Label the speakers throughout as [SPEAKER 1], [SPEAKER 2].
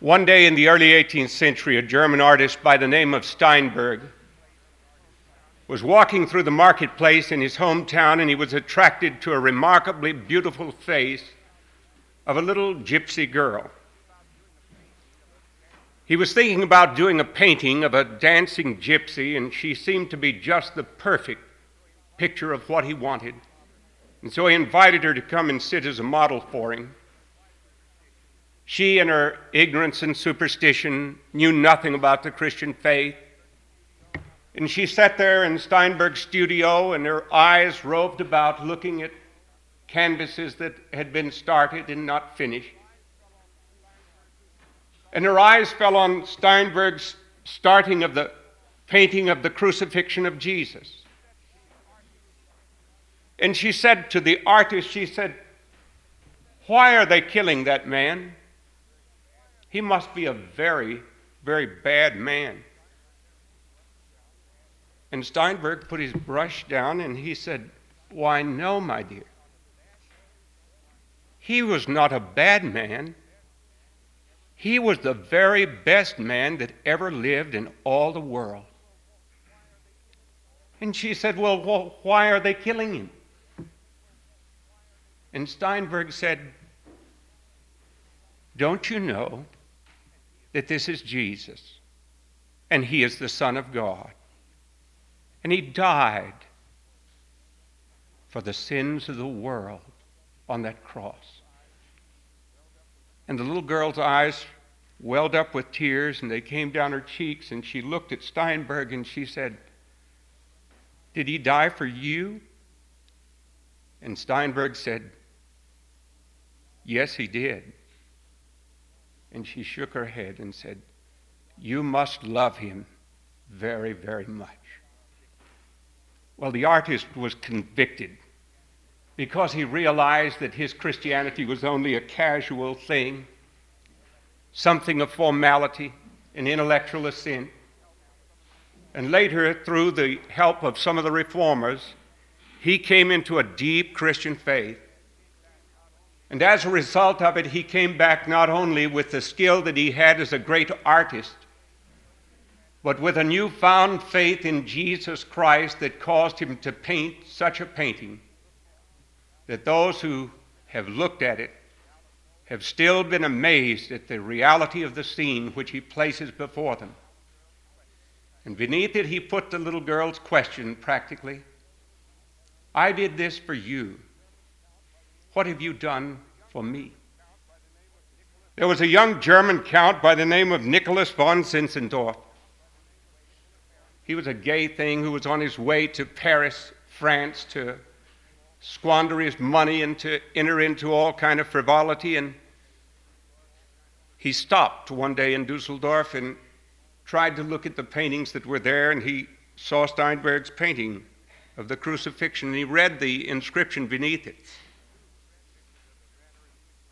[SPEAKER 1] One day in the early 18th century, a German artist by the name of Steinberg was walking through the marketplace in his hometown and he was attracted to a remarkably beautiful face of a little gypsy girl. He was thinking about doing a painting of a dancing gypsy, and she seemed to be just the perfect picture of what he wanted. And so he invited her to come and sit as a model for him. She, in her ignorance and superstition, knew nothing about the Christian faith. And she sat there in Steinberg's studio, and her eyes roved about looking at canvases that had been started and not finished. And her eyes fell on Steinberg's starting of the painting of the crucifixion of Jesus. And she said to the artist, she said, Why are they killing that man? He must be a very, very bad man. And Steinberg put his brush down and he said, Why, no, my dear. He was not a bad man. He was the very best man that ever lived in all the world. And she said, Well, why are they killing him? And Steinberg said, Don't you know that this is Jesus and he is the Son of God? And he died for the sins of the world on that cross. And the little girl's eyes welled up with tears and they came down her cheeks, and she looked at Steinberg and she said, Did he die for you? And Steinberg said, Yes, he did. And she shook her head and said, You must love him very, very much. Well, the artist was convicted because he realized that his Christianity was only a casual thing, something of formality, an intellectual sin. And later, through the help of some of the reformers, he came into a deep Christian faith. And as a result of it, he came back not only with the skill that he had as a great artist, but with a newfound faith in Jesus Christ that caused him to paint such a painting that those who have looked at it have still been amazed at the reality of the scene which he places before them. And beneath it, he put the little girl's question practically I did this for you. What have you done for me? There was a young German count by the name of Nicholas von Zinzendorf. He was a gay thing who was on his way to Paris, France, to squander his money and to enter into all kind of frivolity. And he stopped one day in Dusseldorf and tried to look at the paintings that were there, and he saw Steinberg's painting of the crucifixion, and he read the inscription beneath it.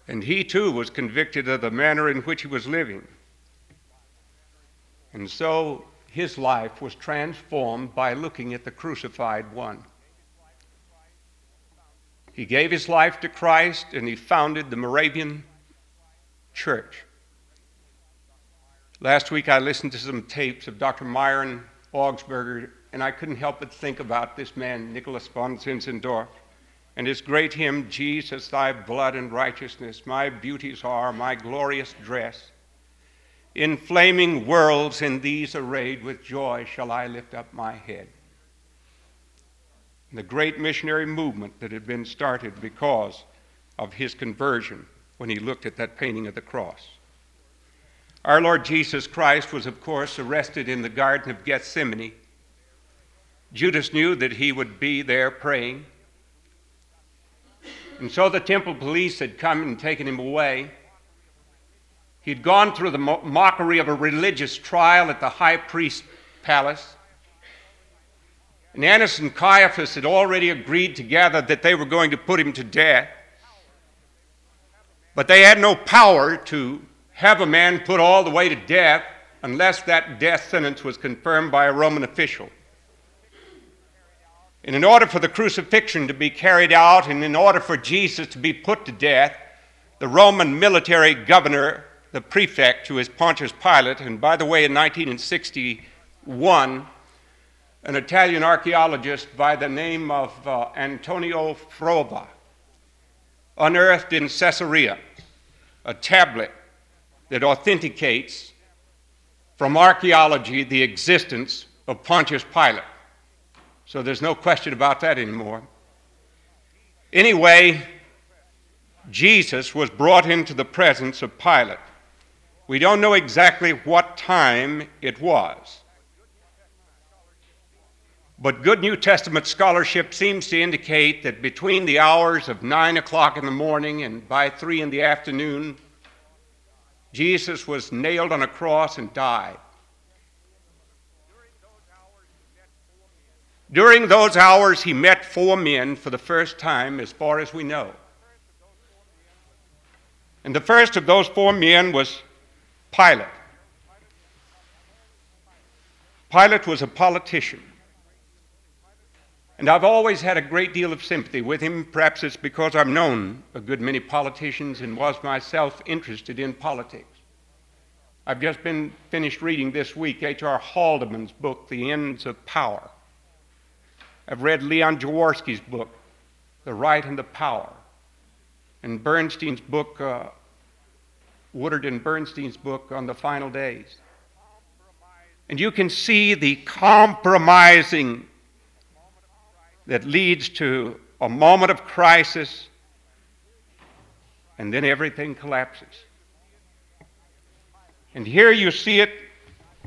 [SPEAKER 1] And he too was convicted of the manner in which he was living. And so his life was transformed by looking at the crucified one. He gave his life to Christ and he founded the Moravian Church. Last week I listened to some tapes of Dr. Myron Augsburger, and I couldn't help but think about this man, Nicholas von Zinzendorf, and his great hymn, Jesus, thy blood and righteousness, my beauties are, my glorious dress. In flaming worlds in these arrayed with joy shall I lift up my head. The great missionary movement that had been started because of his conversion when he looked at that painting of the cross. Our Lord Jesus Christ was, of course, arrested in the Garden of Gethsemane. Judas knew that he would be there praying. And so the temple police had come and taken him away. He'd gone through the mo- mockery of a religious trial at the high priest's palace. And Annas and Caiaphas had already agreed together that they were going to put him to death. But they had no power to have a man put all the way to death unless that death sentence was confirmed by a Roman official. And in order for the crucifixion to be carried out and in order for Jesus to be put to death, the Roman military governor the prefect, who is Pontius Pilate. And by the way, in 1961, an Italian archaeologist by the name of uh, Antonio Frova unearthed in Caesarea a tablet that authenticates from archaeology the existence of Pontius Pilate. So there's no question about that anymore. Anyway, Jesus was brought into the presence of Pilate. We don't know exactly what time it was. But good New Testament scholarship seems to indicate that between the hours of 9 o'clock in the morning and by 3 in the afternoon, Jesus was nailed on a cross and died. During those hours, he met four men for the first time, as far as we know. And the first of those four men was Pilate. Pilate was a politician. And I've always had a great deal of sympathy with him. Perhaps it's because I've known a good many politicians and was myself interested in politics. I've just been finished reading this week H.R. Haldeman's book, The Ends of Power. I've read Leon Jaworski's book, The Right and the Power, and Bernstein's book, uh, Woodward and Bernstein's book on the final days. And you can see the compromising that leads to a moment of crisis, and then everything collapses. And here you see it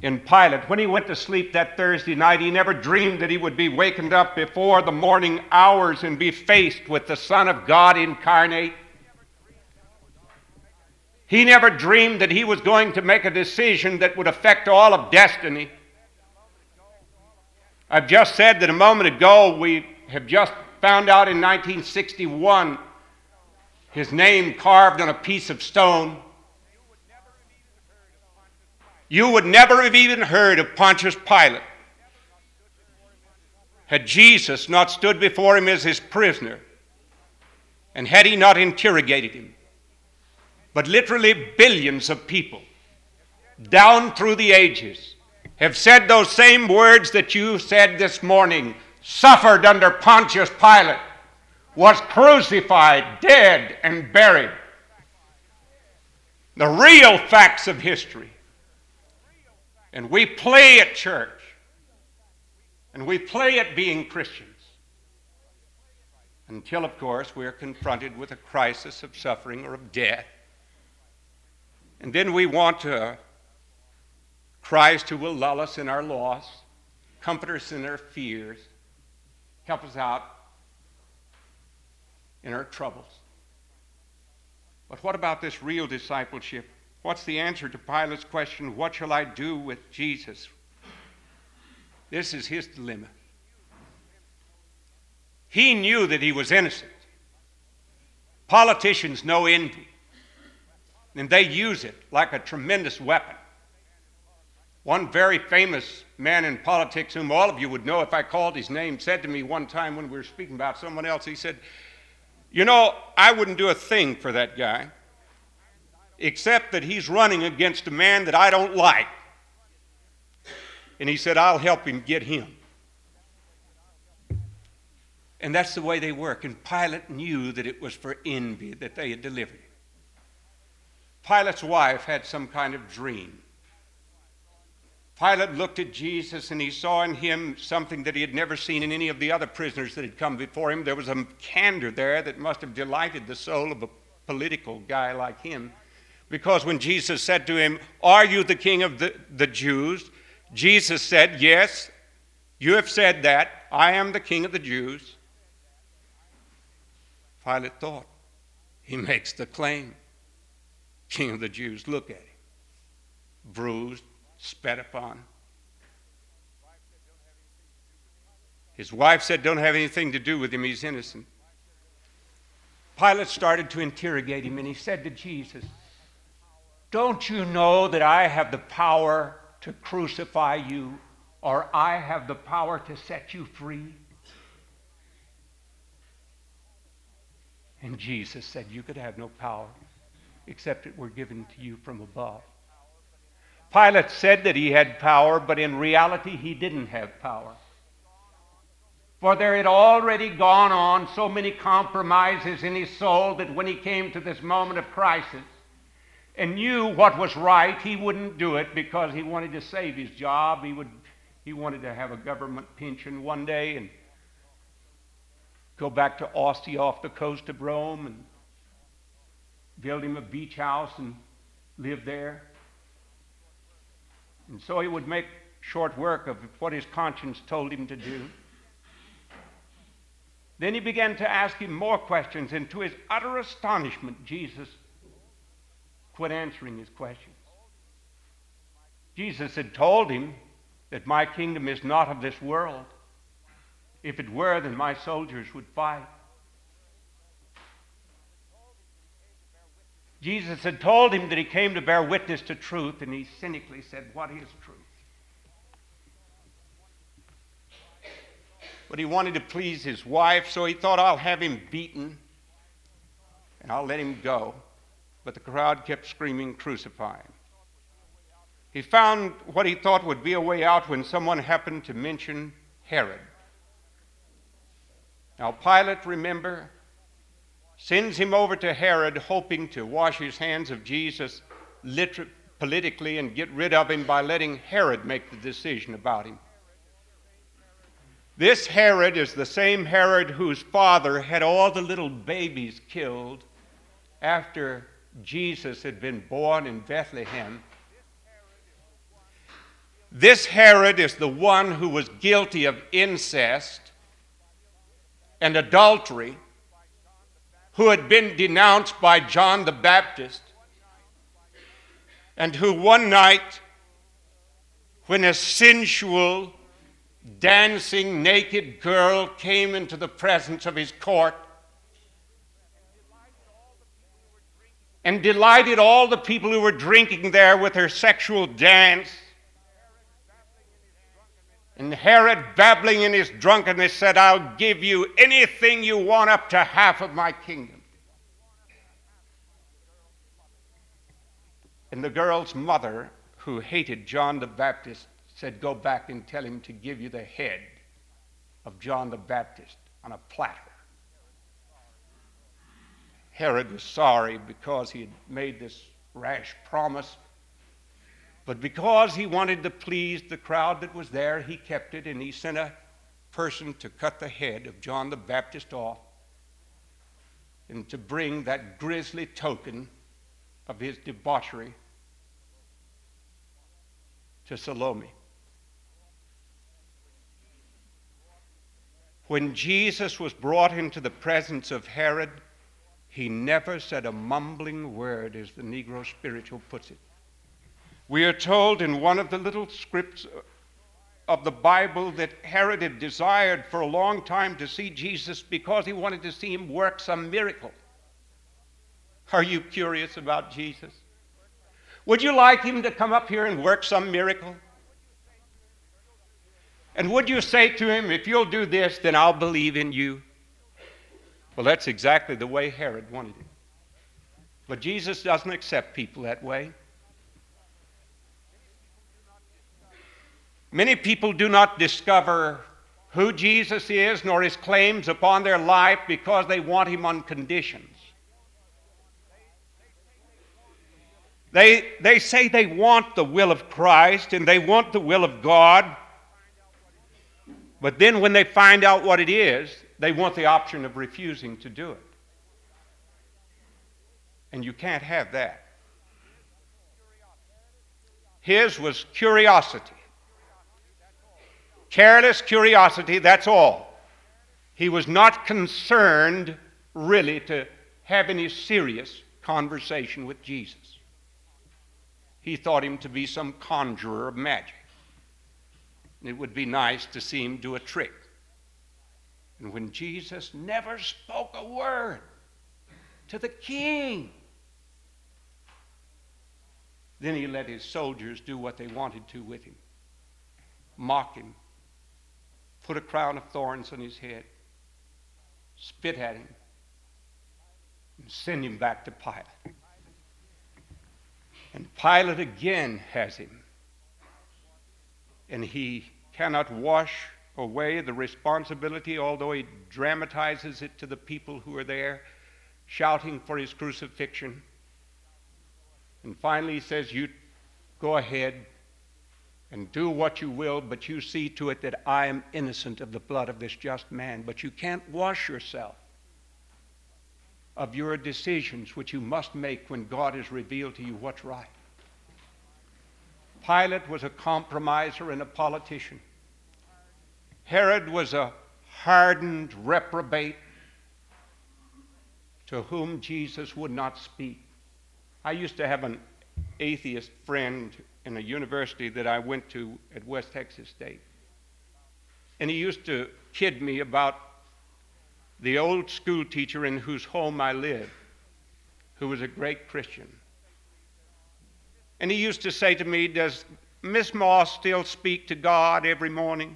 [SPEAKER 1] in Pilate. When he went to sleep that Thursday night, he never dreamed that he would be wakened up before the morning hours and be faced with the Son of God incarnate. He never dreamed that he was going to make a decision that would affect all of destiny. I've just said that a moment ago we have just found out in 1961 his name carved on a piece of stone. You would never have even heard of Pontius Pilate had Jesus not stood before him as his prisoner and had he not interrogated him. But literally billions of people down through the ages have said those same words that you said this morning, suffered under Pontius Pilate, was crucified, dead, and buried. The real facts of history. And we play at church. And we play at being Christians. Until, of course, we're confronted with a crisis of suffering or of death. And then we want to Christ who will lull us in our loss, comfort us in our fears, help us out in our troubles. But what about this real discipleship? What's the answer to Pilate's question, What shall I do with Jesus? This is his dilemma. He knew that he was innocent. Politicians know envy, and they use it like a tremendous weapon. One very famous man in politics, whom all of you would know if I called his name, said to me one time when we were speaking about someone else, he said, You know, I wouldn't do a thing for that guy, except that he's running against a man that I don't like. And he said, I'll help him get him. And that's the way they work. And Pilate knew that it was for envy that they had delivered him. Pilate's wife had some kind of dream. Pilate looked at Jesus and he saw in him something that he had never seen in any of the other prisoners that had come before him. There was a candor there that must have delighted the soul of a political guy like him. Because when Jesus said to him, Are you the king of the, the Jews? Jesus said, Yes, you have said that. I am the king of the Jews. Pilate thought, He makes the claim. King of the Jews, look at him. Bruised, spat upon. His wife said, Don't have anything to do with him, he's innocent. Pilate started to interrogate him, and he said to Jesus, Don't you know that I have the power to crucify you, or I have the power to set you free? And Jesus said, You could have no power except it were given to you from above. Pilate said that he had power, but in reality he didn't have power. For there had already gone on so many compromises in his soul that when he came to this moment of crisis and knew what was right, he wouldn't do it because he wanted to save his job. He, would, he wanted to have a government pension one day and go back to Ostia off the coast of Rome and build him a beach house and live there. And so he would make short work of what his conscience told him to do. Then he began to ask him more questions, and to his utter astonishment, Jesus quit answering his questions. Jesus had told him that my kingdom is not of this world. If it were, then my soldiers would fight. Jesus had told him that he came to bear witness to truth, and he cynically said, What is truth? But he wanted to please his wife, so he thought, I'll have him beaten and I'll let him go. But the crowd kept screaming, Crucify him. He found what he thought would be a way out when someone happened to mention Herod. Now, Pilate, remember, sends him over to Herod, hoping to wash his hands of Jesus liter- politically and get rid of him by letting Herod make the decision about him. This Herod is the same Herod whose father had all the little babies killed after Jesus had been born in Bethlehem. This Herod is the one who was guilty of incest and adultery who had been denounced by John the Baptist, and who one night, when a sensual, dancing, naked girl came into the presence of his court, and delighted all the people who were drinking there with her sexual dance. And Herod, babbling in his drunkenness, said, I'll give you anything you want up to half of my kingdom. And the girl's mother, who hated John the Baptist, said, Go back and tell him to give you the head of John the Baptist on a platter. Herod was sorry because he had made this rash promise but because he wanted to please the crowd that was there, he kept it and he sent a person to cut the head of John the Baptist off and to bring that grisly token of his debauchery to Salome. When Jesus was brought into the presence of Herod, he never said a mumbling word, as the Negro spiritual puts it. We are told in one of the little scripts of the Bible that Herod had desired for a long time to see Jesus because he wanted to see him work some miracle. Are you curious about Jesus? Would you like him to come up here and work some miracle? And would you say to him, if you'll do this, then I'll believe in you? Well, that's exactly the way Herod wanted it. But Jesus doesn't accept people that way. Many people do not discover who Jesus is nor his claims upon their life because they want him on conditions. They, they say they want the will of Christ and they want the will of God, but then when they find out what it is, they want the option of refusing to do it. And you can't have that. His was curiosity. Careless curiosity, that's all. He was not concerned really to have any serious conversation with Jesus. He thought him to be some conjurer of magic. It would be nice to see him do a trick. And when Jesus never spoke a word to the king, then he let his soldiers do what they wanted to with him mock him, put a crown of thorns on his head, spit at him, and send him back to Pilate. And Pilate again has him. And he cannot wash away the responsibility, although he dramatizes it to the people who are there, shouting for his crucifixion. And finally, he says, You go ahead and do what you will, but you see to it that I am innocent of the blood of this just man. But you can't wash yourself of your decisions which you must make when God has revealed to you what's right. Pilate was a compromiser and a politician. Herod was a hardened reprobate to whom Jesus would not speak. I used to have an atheist friend in a university that I went to at West Texas State. And he used to kid me about the old school teacher in whose home I lived, who was a great Christian. And he used to say to me, Does Miss Moss still speak to God every morning?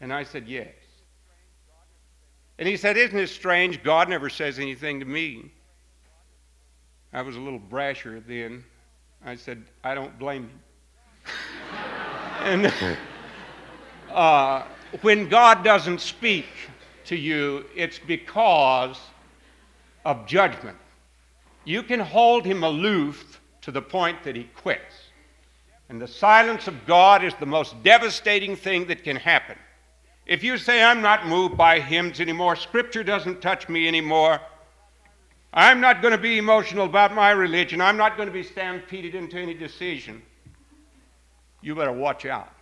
[SPEAKER 1] And I said, Yes. And he said, Isn't it strange? God never says anything to me. I was a little brasher then. I said, I don't blame him. and uh, when God doesn't speak to you, it's because of judgment. You can hold him aloof to the point that he quits. And the silence of God is the most devastating thing that can happen. If you say, I'm not moved by hymns anymore, Scripture doesn't touch me anymore, I'm not going to be emotional about my religion. I'm not going to be stampeded into any decision. You better watch out.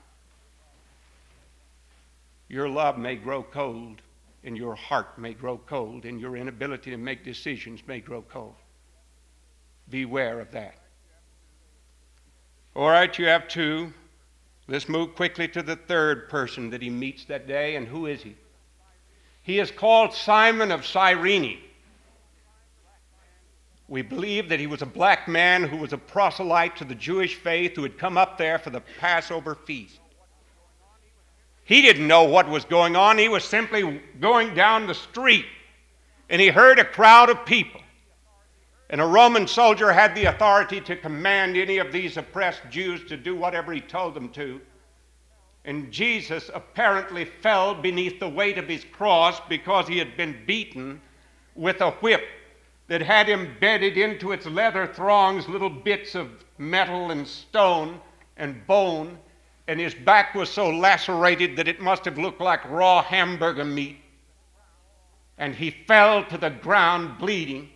[SPEAKER 1] Your love may grow cold, and your heart may grow cold, and your inability to make decisions may grow cold. Beware of that. All right, you have two. Let's move quickly to the third person that he meets that day, and who is he? He is called Simon of Cyrene. We believe that he was a black man who was a proselyte to the Jewish faith who had come up there for the Passover feast. He didn't know what was going on. He was simply going down the street and he heard a crowd of people. And a Roman soldier had the authority to command any of these oppressed Jews to do whatever he told them to. And Jesus apparently fell beneath the weight of his cross because he had been beaten with a whip that had embedded into its leather thongs little bits of metal and stone and bone, and his back was so lacerated that it must have looked like raw hamburger meat. And he fell to the ground bleeding,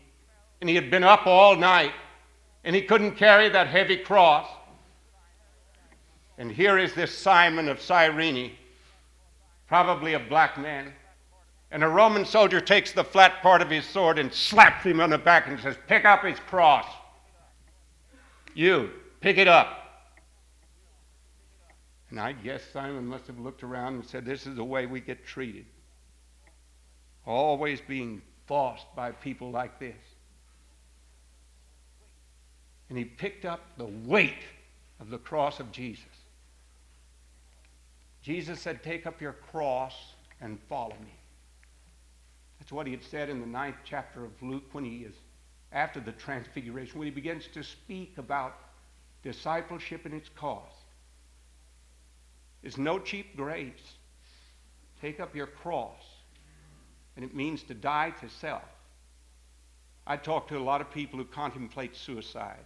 [SPEAKER 1] and he had been up all night, and he couldn't carry that heavy cross. And here is this Simon of Cyrene, probably a black man and a Roman soldier takes the flat part of his sword and slaps him on the back and says, Pick up his cross. You, pick it up. And I guess Simon must have looked around and said, This is the way we get treated. Always being bossed by people like this. And he picked up the weight of the cross of Jesus. Jesus said, Take up your cross and follow me. That's what he had said in the ninth chapter of Luke when he is after the transfiguration, when he begins to speak about discipleship and its cost. It's no cheap grace. Take up your cross. And it means to die to self. I talk to a lot of people who contemplate suicide.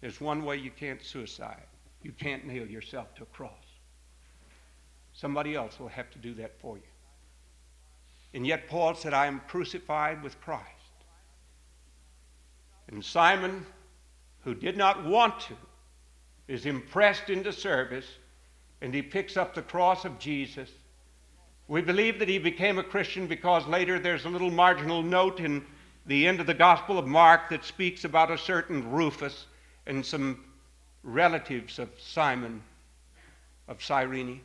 [SPEAKER 1] There's one way you can't suicide. You can't nail yourself to a cross. Somebody else will have to do that for you. And yet Paul said, I am crucified with Christ. And Simon, who did not want to, is impressed into service and he picks up the cross of Jesus. We believe that he became a Christian because later there's a little marginal note in the end of the Gospel of Mark that speaks about a certain Rufus and some relatives of Simon of Cyrene.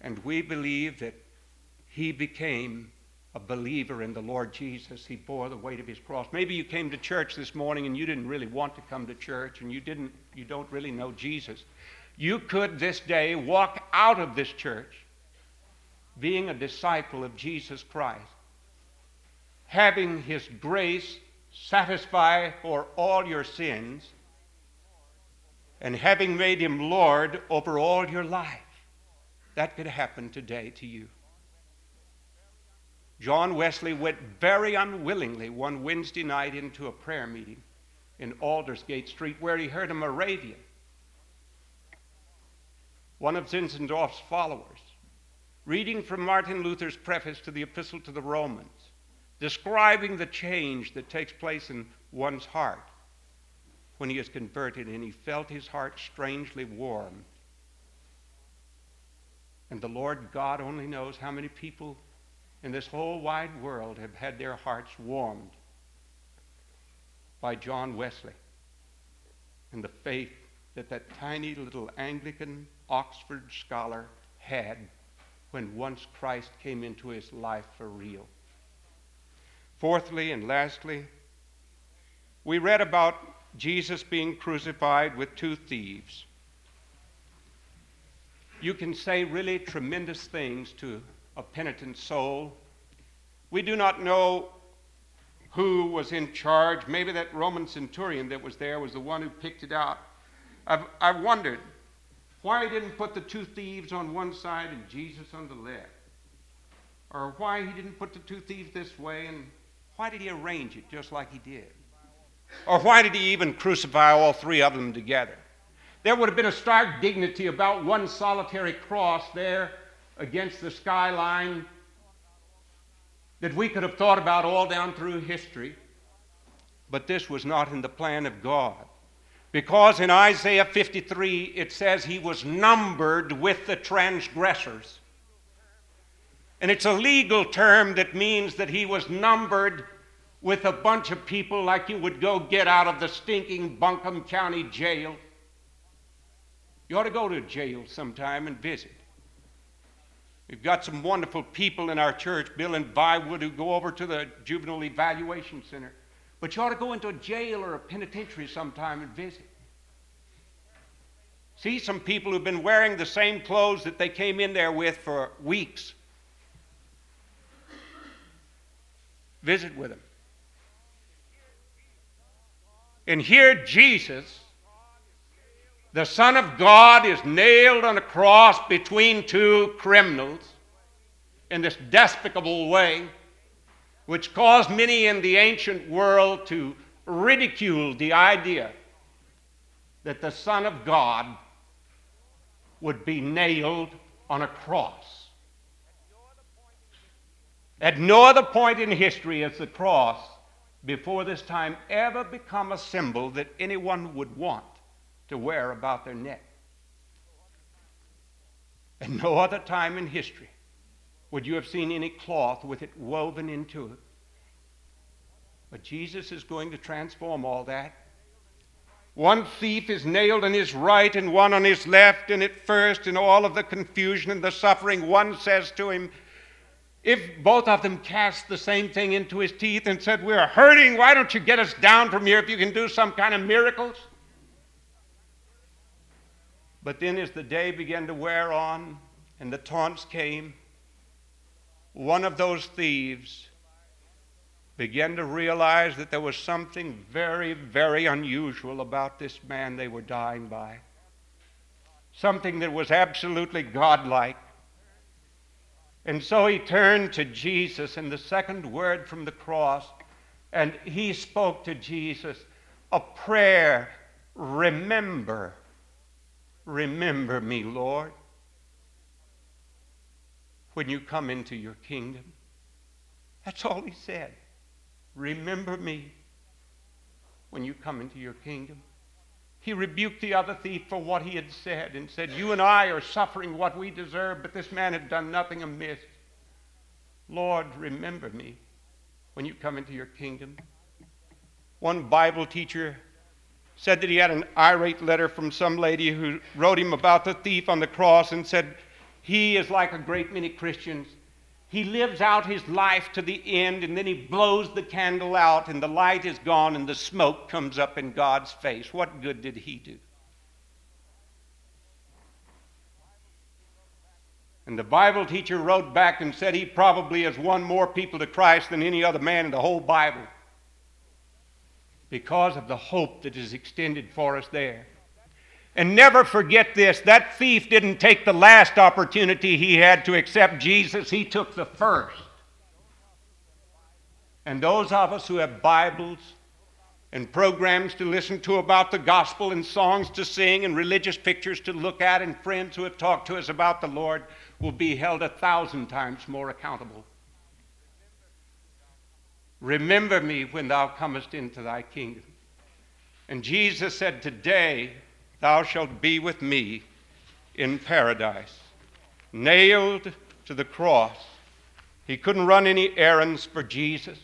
[SPEAKER 1] And we believe that he became a believer in the Lord Jesus. He bore the weight of his cross. Maybe you came to church this morning and you didn't really want to come to church and you didn't you don't really know Jesus. You could this day walk out of this church being a disciple of Jesus Christ, having his grace satisfy for all your sins and having made him Lord over all your life. That could happen today to you. John Wesley went very unwillingly one Wednesday night into a prayer meeting in Aldersgate Street where he heard a Moravian, one of Zinzendorf's followers, reading from Martin Luther's preface to the Epistle to the Romans, describing the change that takes place in one's heart when he is converted, and he felt his heart strangely warm. And the Lord God only knows how many people in this whole wide world have had their hearts warmed by John Wesley and the faith that that tiny little Anglican Oxford scholar had when once Christ came into his life for real. Fourthly and lastly, we read about Jesus being crucified with two thieves. You can say really tremendous things to a penitent soul. We do not know who was in charge. Maybe that Roman centurion that was there was the one who picked it out. I've, I've wondered why he didn't put the two thieves on one side and Jesus on the left. Or why he didn't put the two thieves this way and why did he arrange it just like he did? Or why did he even crucify all three of them together? There would have been a stark dignity about one solitary cross there against the skyline that we could have thought about all down through history. But this was not in the plan of God. Because in Isaiah 53 it says he was numbered with the transgressors. And it's a legal term that means that he was numbered with a bunch of people like you would go get out of the stinking Buncombe County jail. You ought to go to jail sometime and visit. We've got some wonderful people in our church, Bill and Viwood, who go over to the Juvenile Evaluation Center. But you ought to go into a jail or a penitentiary sometime and visit. See some people who've been wearing the same clothes that they came in there with for weeks. Visit with them. And here Jesus, the Son of God, is nailed on a cross between two criminals in this despicable way, which caused many in the ancient world to ridicule the idea that the Son of God would be nailed on a cross. At no other point in history is the cross before this time ever become a symbol that anyone would want to wear about their neck. At no other time in history would you have seen any cloth with it woven into it. But Jesus is going to transform all that. One thief is nailed on his right and one on his left, and at first, in all of the confusion and the suffering, one says to him, if both of them cast the same thing into his teeth and said, We're hurting, why don't you get us down from here if you can do some kind of miracles? But then, as the day began to wear on and the taunts came, one of those thieves began to realize that there was something very, very unusual about this man they were dying by. Something that was absolutely godlike. And so he turned to Jesus in the second word from the cross, and he spoke to Jesus a prayer Remember, remember me, Lord, when you come into your kingdom. That's all he said. Remember me when you come into your kingdom. He rebuked the other thief for what he had said and said, You and I are suffering what we deserve, but this man had done nothing amiss. Lord, remember me when you come into your kingdom. One Bible teacher said that he had an irate letter from some lady who wrote him about the thief on the cross and said, He is like a great many Christians he lives out his life to the end and then he blows the candle out and the light is gone and the smoke comes up in God's face. What good did he do? And the Bible teacher wrote back and said he probably has won more people to Christ than any other man in the whole Bible because of the hope that is extended for us there. And never forget this that thief didn't take the last opportunity he had to accept Jesus, he took the first. And those of us who have Bibles and programs to listen to about the gospel and songs to sing and religious pictures to look at and friends who have talked to us about the Lord will be held a thousand times more accountable. Remember me when thou comest into thy kingdom. And Jesus said, Today thou shalt be with me in paradise. Nailed to the cross. He couldn't run any errands for Jesus.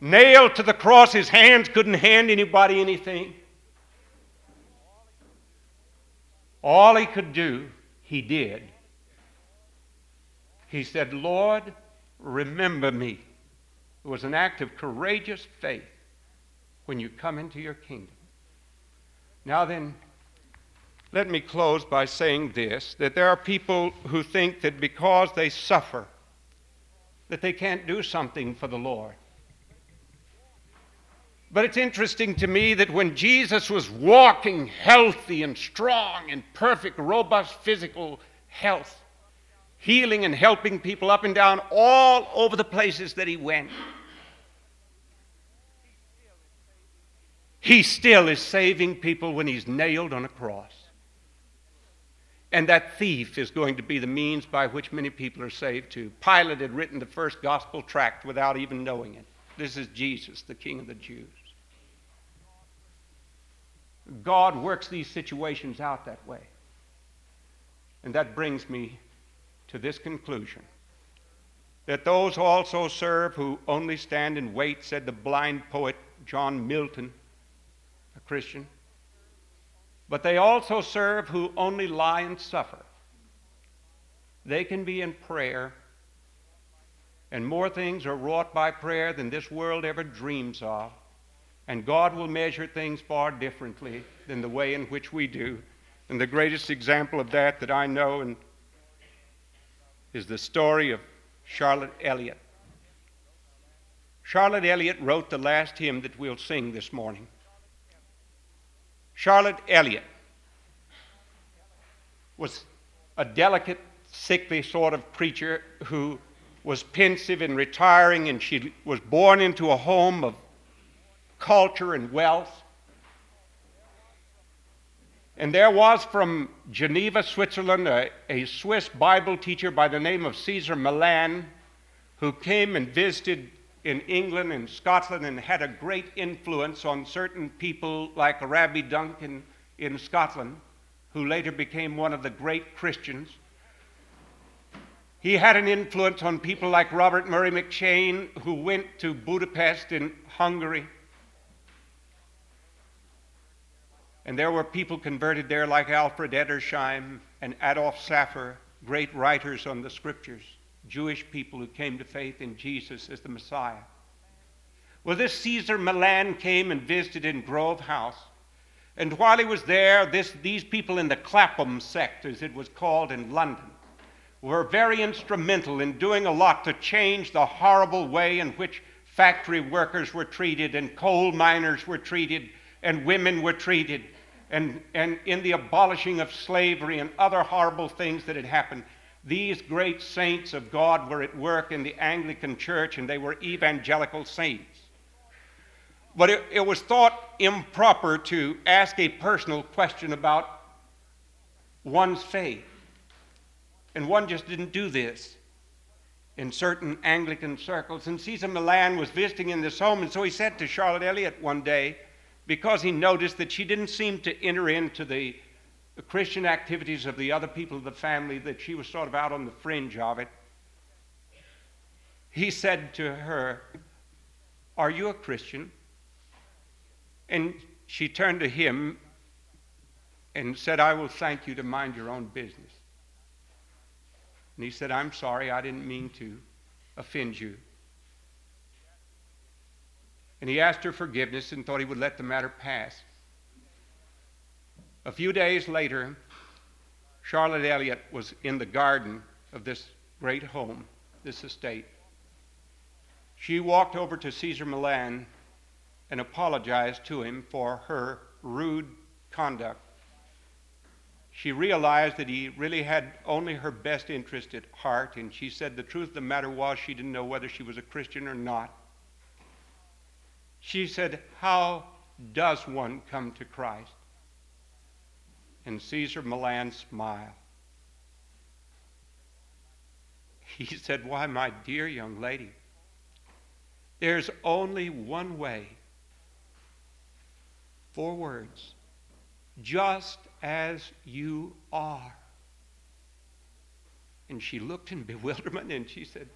[SPEAKER 1] Nailed to the cross, his hands couldn't hand anybody anything. All he could do, he did. He said, Lord, remember me. It was an act of courageous faith when you come into your kingdom. Now then, let me close by saying this that there are people who think that because they suffer, that they can't do something for the Lord. But it's interesting to me that when Jesus was walking healthy and strong in perfect, robust physical health, healing and helping people up and down all over the places that he went, He still is saving people when he's nailed on a cross. And that thief is going to be the means by which many people are saved too. Pilate had written the first gospel tract without even knowing it. This is Jesus, the King of the Jews. God works these situations out that way. And that brings me to this conclusion that those also serve who only stand and wait, said the blind poet John Milton a Christian, but they also serve who only lie and suffer. They can be in prayer, and more things are wrought by prayer than this world ever dreams of. And God will measure things far differently than the way in which we do. And the greatest example of that that I know and is the story of Charlotte Elliott. Charlotte Elliott wrote the last hymn that we'll sing this morning. Charlotte Elliott was a delicate, sickly sort of creature who was pensive and retiring, and she was born into a home of culture and wealth. And there was from Geneva, Switzerland, a, a, Swiss Bible teacher by the name of Caesar Malan who came and visited in England and Scotland and had a great influence on certain people like Rabbi Duncan in Scotland, who later became one of the great Christians. He had an influence on people like Robert Murray M'Cheyne, who went to Budapest in Hungary. And there were people converted there like Alfred Edersheim and Adolf Saphir, great writers on the scriptures. Jewish people who came to faith in Jesus as the Messiah. Well, this Caesar Malan came and visited in Grove House. And while he was there, this, these people in the Clapham sect, as it was called in London, were very instrumental in doing a lot to change the horrible way in which factory workers were treated and coal miners were treated and women were treated and, and in the abolishing of slavery and other horrible things that had happened. These great saints of God were at work in the Anglican Church, and they were evangelical saints. But it, it was thought improper to ask a personal question about one's faith. And one just didn't do this in certain Anglican circles. And Caesar Malan was visiting in this home, and so he said to Charlotte Elliott one day, because he noticed that she didn't seem to enter into the Christian activities of the other people of the family, that she was sort of out on the fringe of it. He said to her, Are you a Christian? And she turned to him and said, I will thank you to mind your own business. And he said, I'm sorry, I didn't mean to offend you. And he asked her forgiveness and thought he would let the matter pass. A few days later, Charlotte Elliott was in the garden of this great home, this estate. she walked over to Caesar Malan and apologized to him for her rude conduct. She realized that he really had only her best interest at heart, and she said the truth of the matter was she didn't know whether she was a Christian or not. She said, How does one come to Christ? And Caesar Malan smiled. He said, Why, my dear young lady, there's only one way. Four words. Just as you are. And she looked in bewilderment and she said,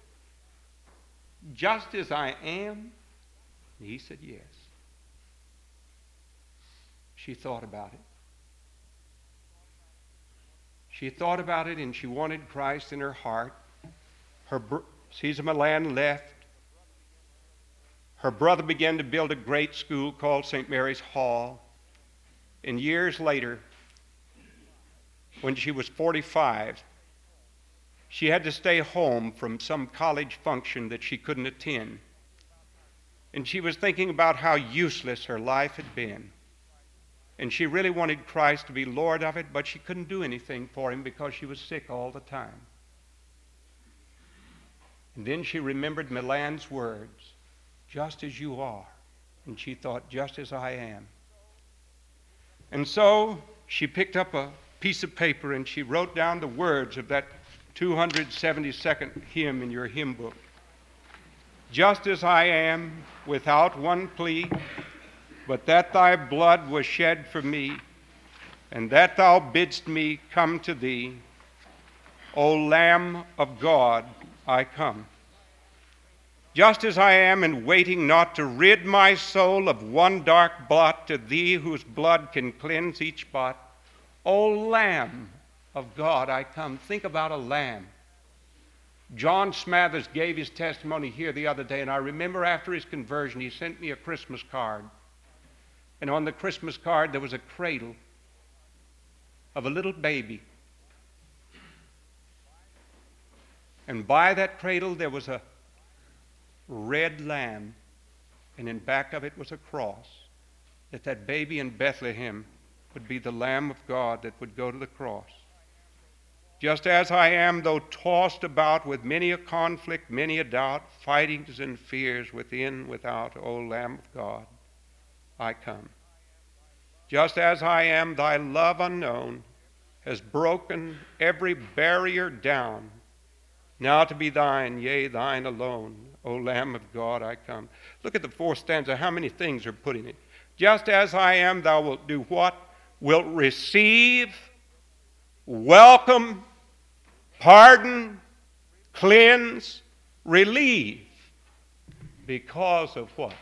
[SPEAKER 1] Just as I am? And he said, Yes. She thought about it. She thought about it and she wanted Christ in her heart. Her br- Caesar Malan left. Her brother began to build a great school called St. Mary's Hall. And years later, when she was 45, she had to stay home from some college function that she couldn't attend. And she was thinking about how useless her life had been. And she really wanted Christ to be Lord of it, but she couldn't do anything for him because she was sick all the time. And then she remembered Malan's words, just as you are. And she thought, just as I am. And so she picked up a piece of paper and she wrote down the words of that 272nd hymn in your hymn book. Just as I am, without one plea, but that thy blood was shed for me, and that thou bidst me come to thee, O Lamb of God, I come. Just as I am, and waiting not to rid my soul of one dark blot to thee whose blood can cleanse each spot, O Lamb of God, I come. Think about a lamb. John Smathers gave his testimony here the other day, and I remember after his conversion, he sent me a Christmas card. And on the Christmas card, there was a cradle of a little baby. And by that cradle, there was a red lamb, and in back of it was a cross. That that baby in Bethlehem would be the Lamb of God that would go to the cross. Just as I am, though tossed about with many a conflict, many a doubt, fightings and fears within, without, O Lamb of God, I come. Just as I am, thy love unknown has broken every barrier down. Now to be thine, yea, thine alone, O Lamb of God, I come. Look at the fourth stanza, how many things are put in it. Just as I am, thou wilt do what? Wilt receive, welcome, pardon, cleanse, relieve. Because of what?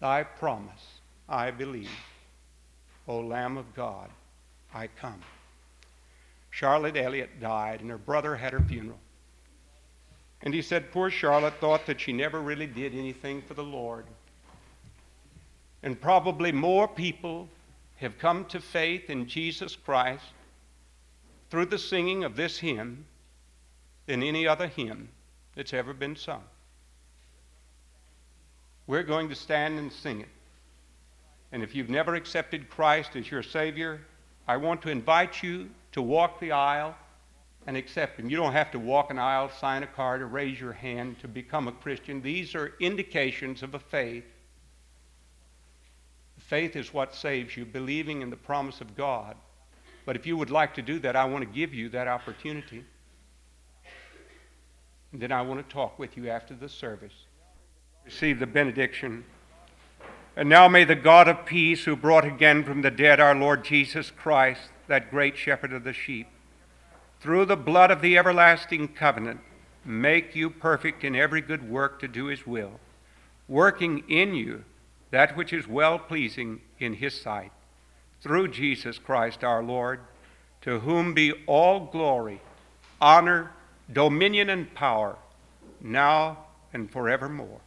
[SPEAKER 1] Thy promise, I believe. O Lamb of God, I come. Charlotte Elliott died, and her brother had her funeral. And he said, Poor Charlotte thought that she never really did anything for the Lord. And probably more people have come to faith in Jesus Christ through the singing of this hymn than any other hymn that's ever been sung. We're going to stand and sing it. And if you've never accepted Christ as your Savior, I want to invite you to walk the aisle and accept Him. You don't have to walk an aisle, sign a card, or raise your hand to become a Christian. These are indications of a faith. Faith is what saves you, believing in the promise of God. But if you would like to do that, I want to give you that opportunity. And then I want to talk with you after the service. Receive the benediction. And now may the God of peace, who brought again from the dead our Lord Jesus Christ, that great shepherd of the sheep, through the blood of the everlasting covenant, make you perfect in every good work to do his will, working in you that which is well pleasing in his sight. Through Jesus Christ our Lord, to whom be all glory, honor, dominion, and power, now and forevermore.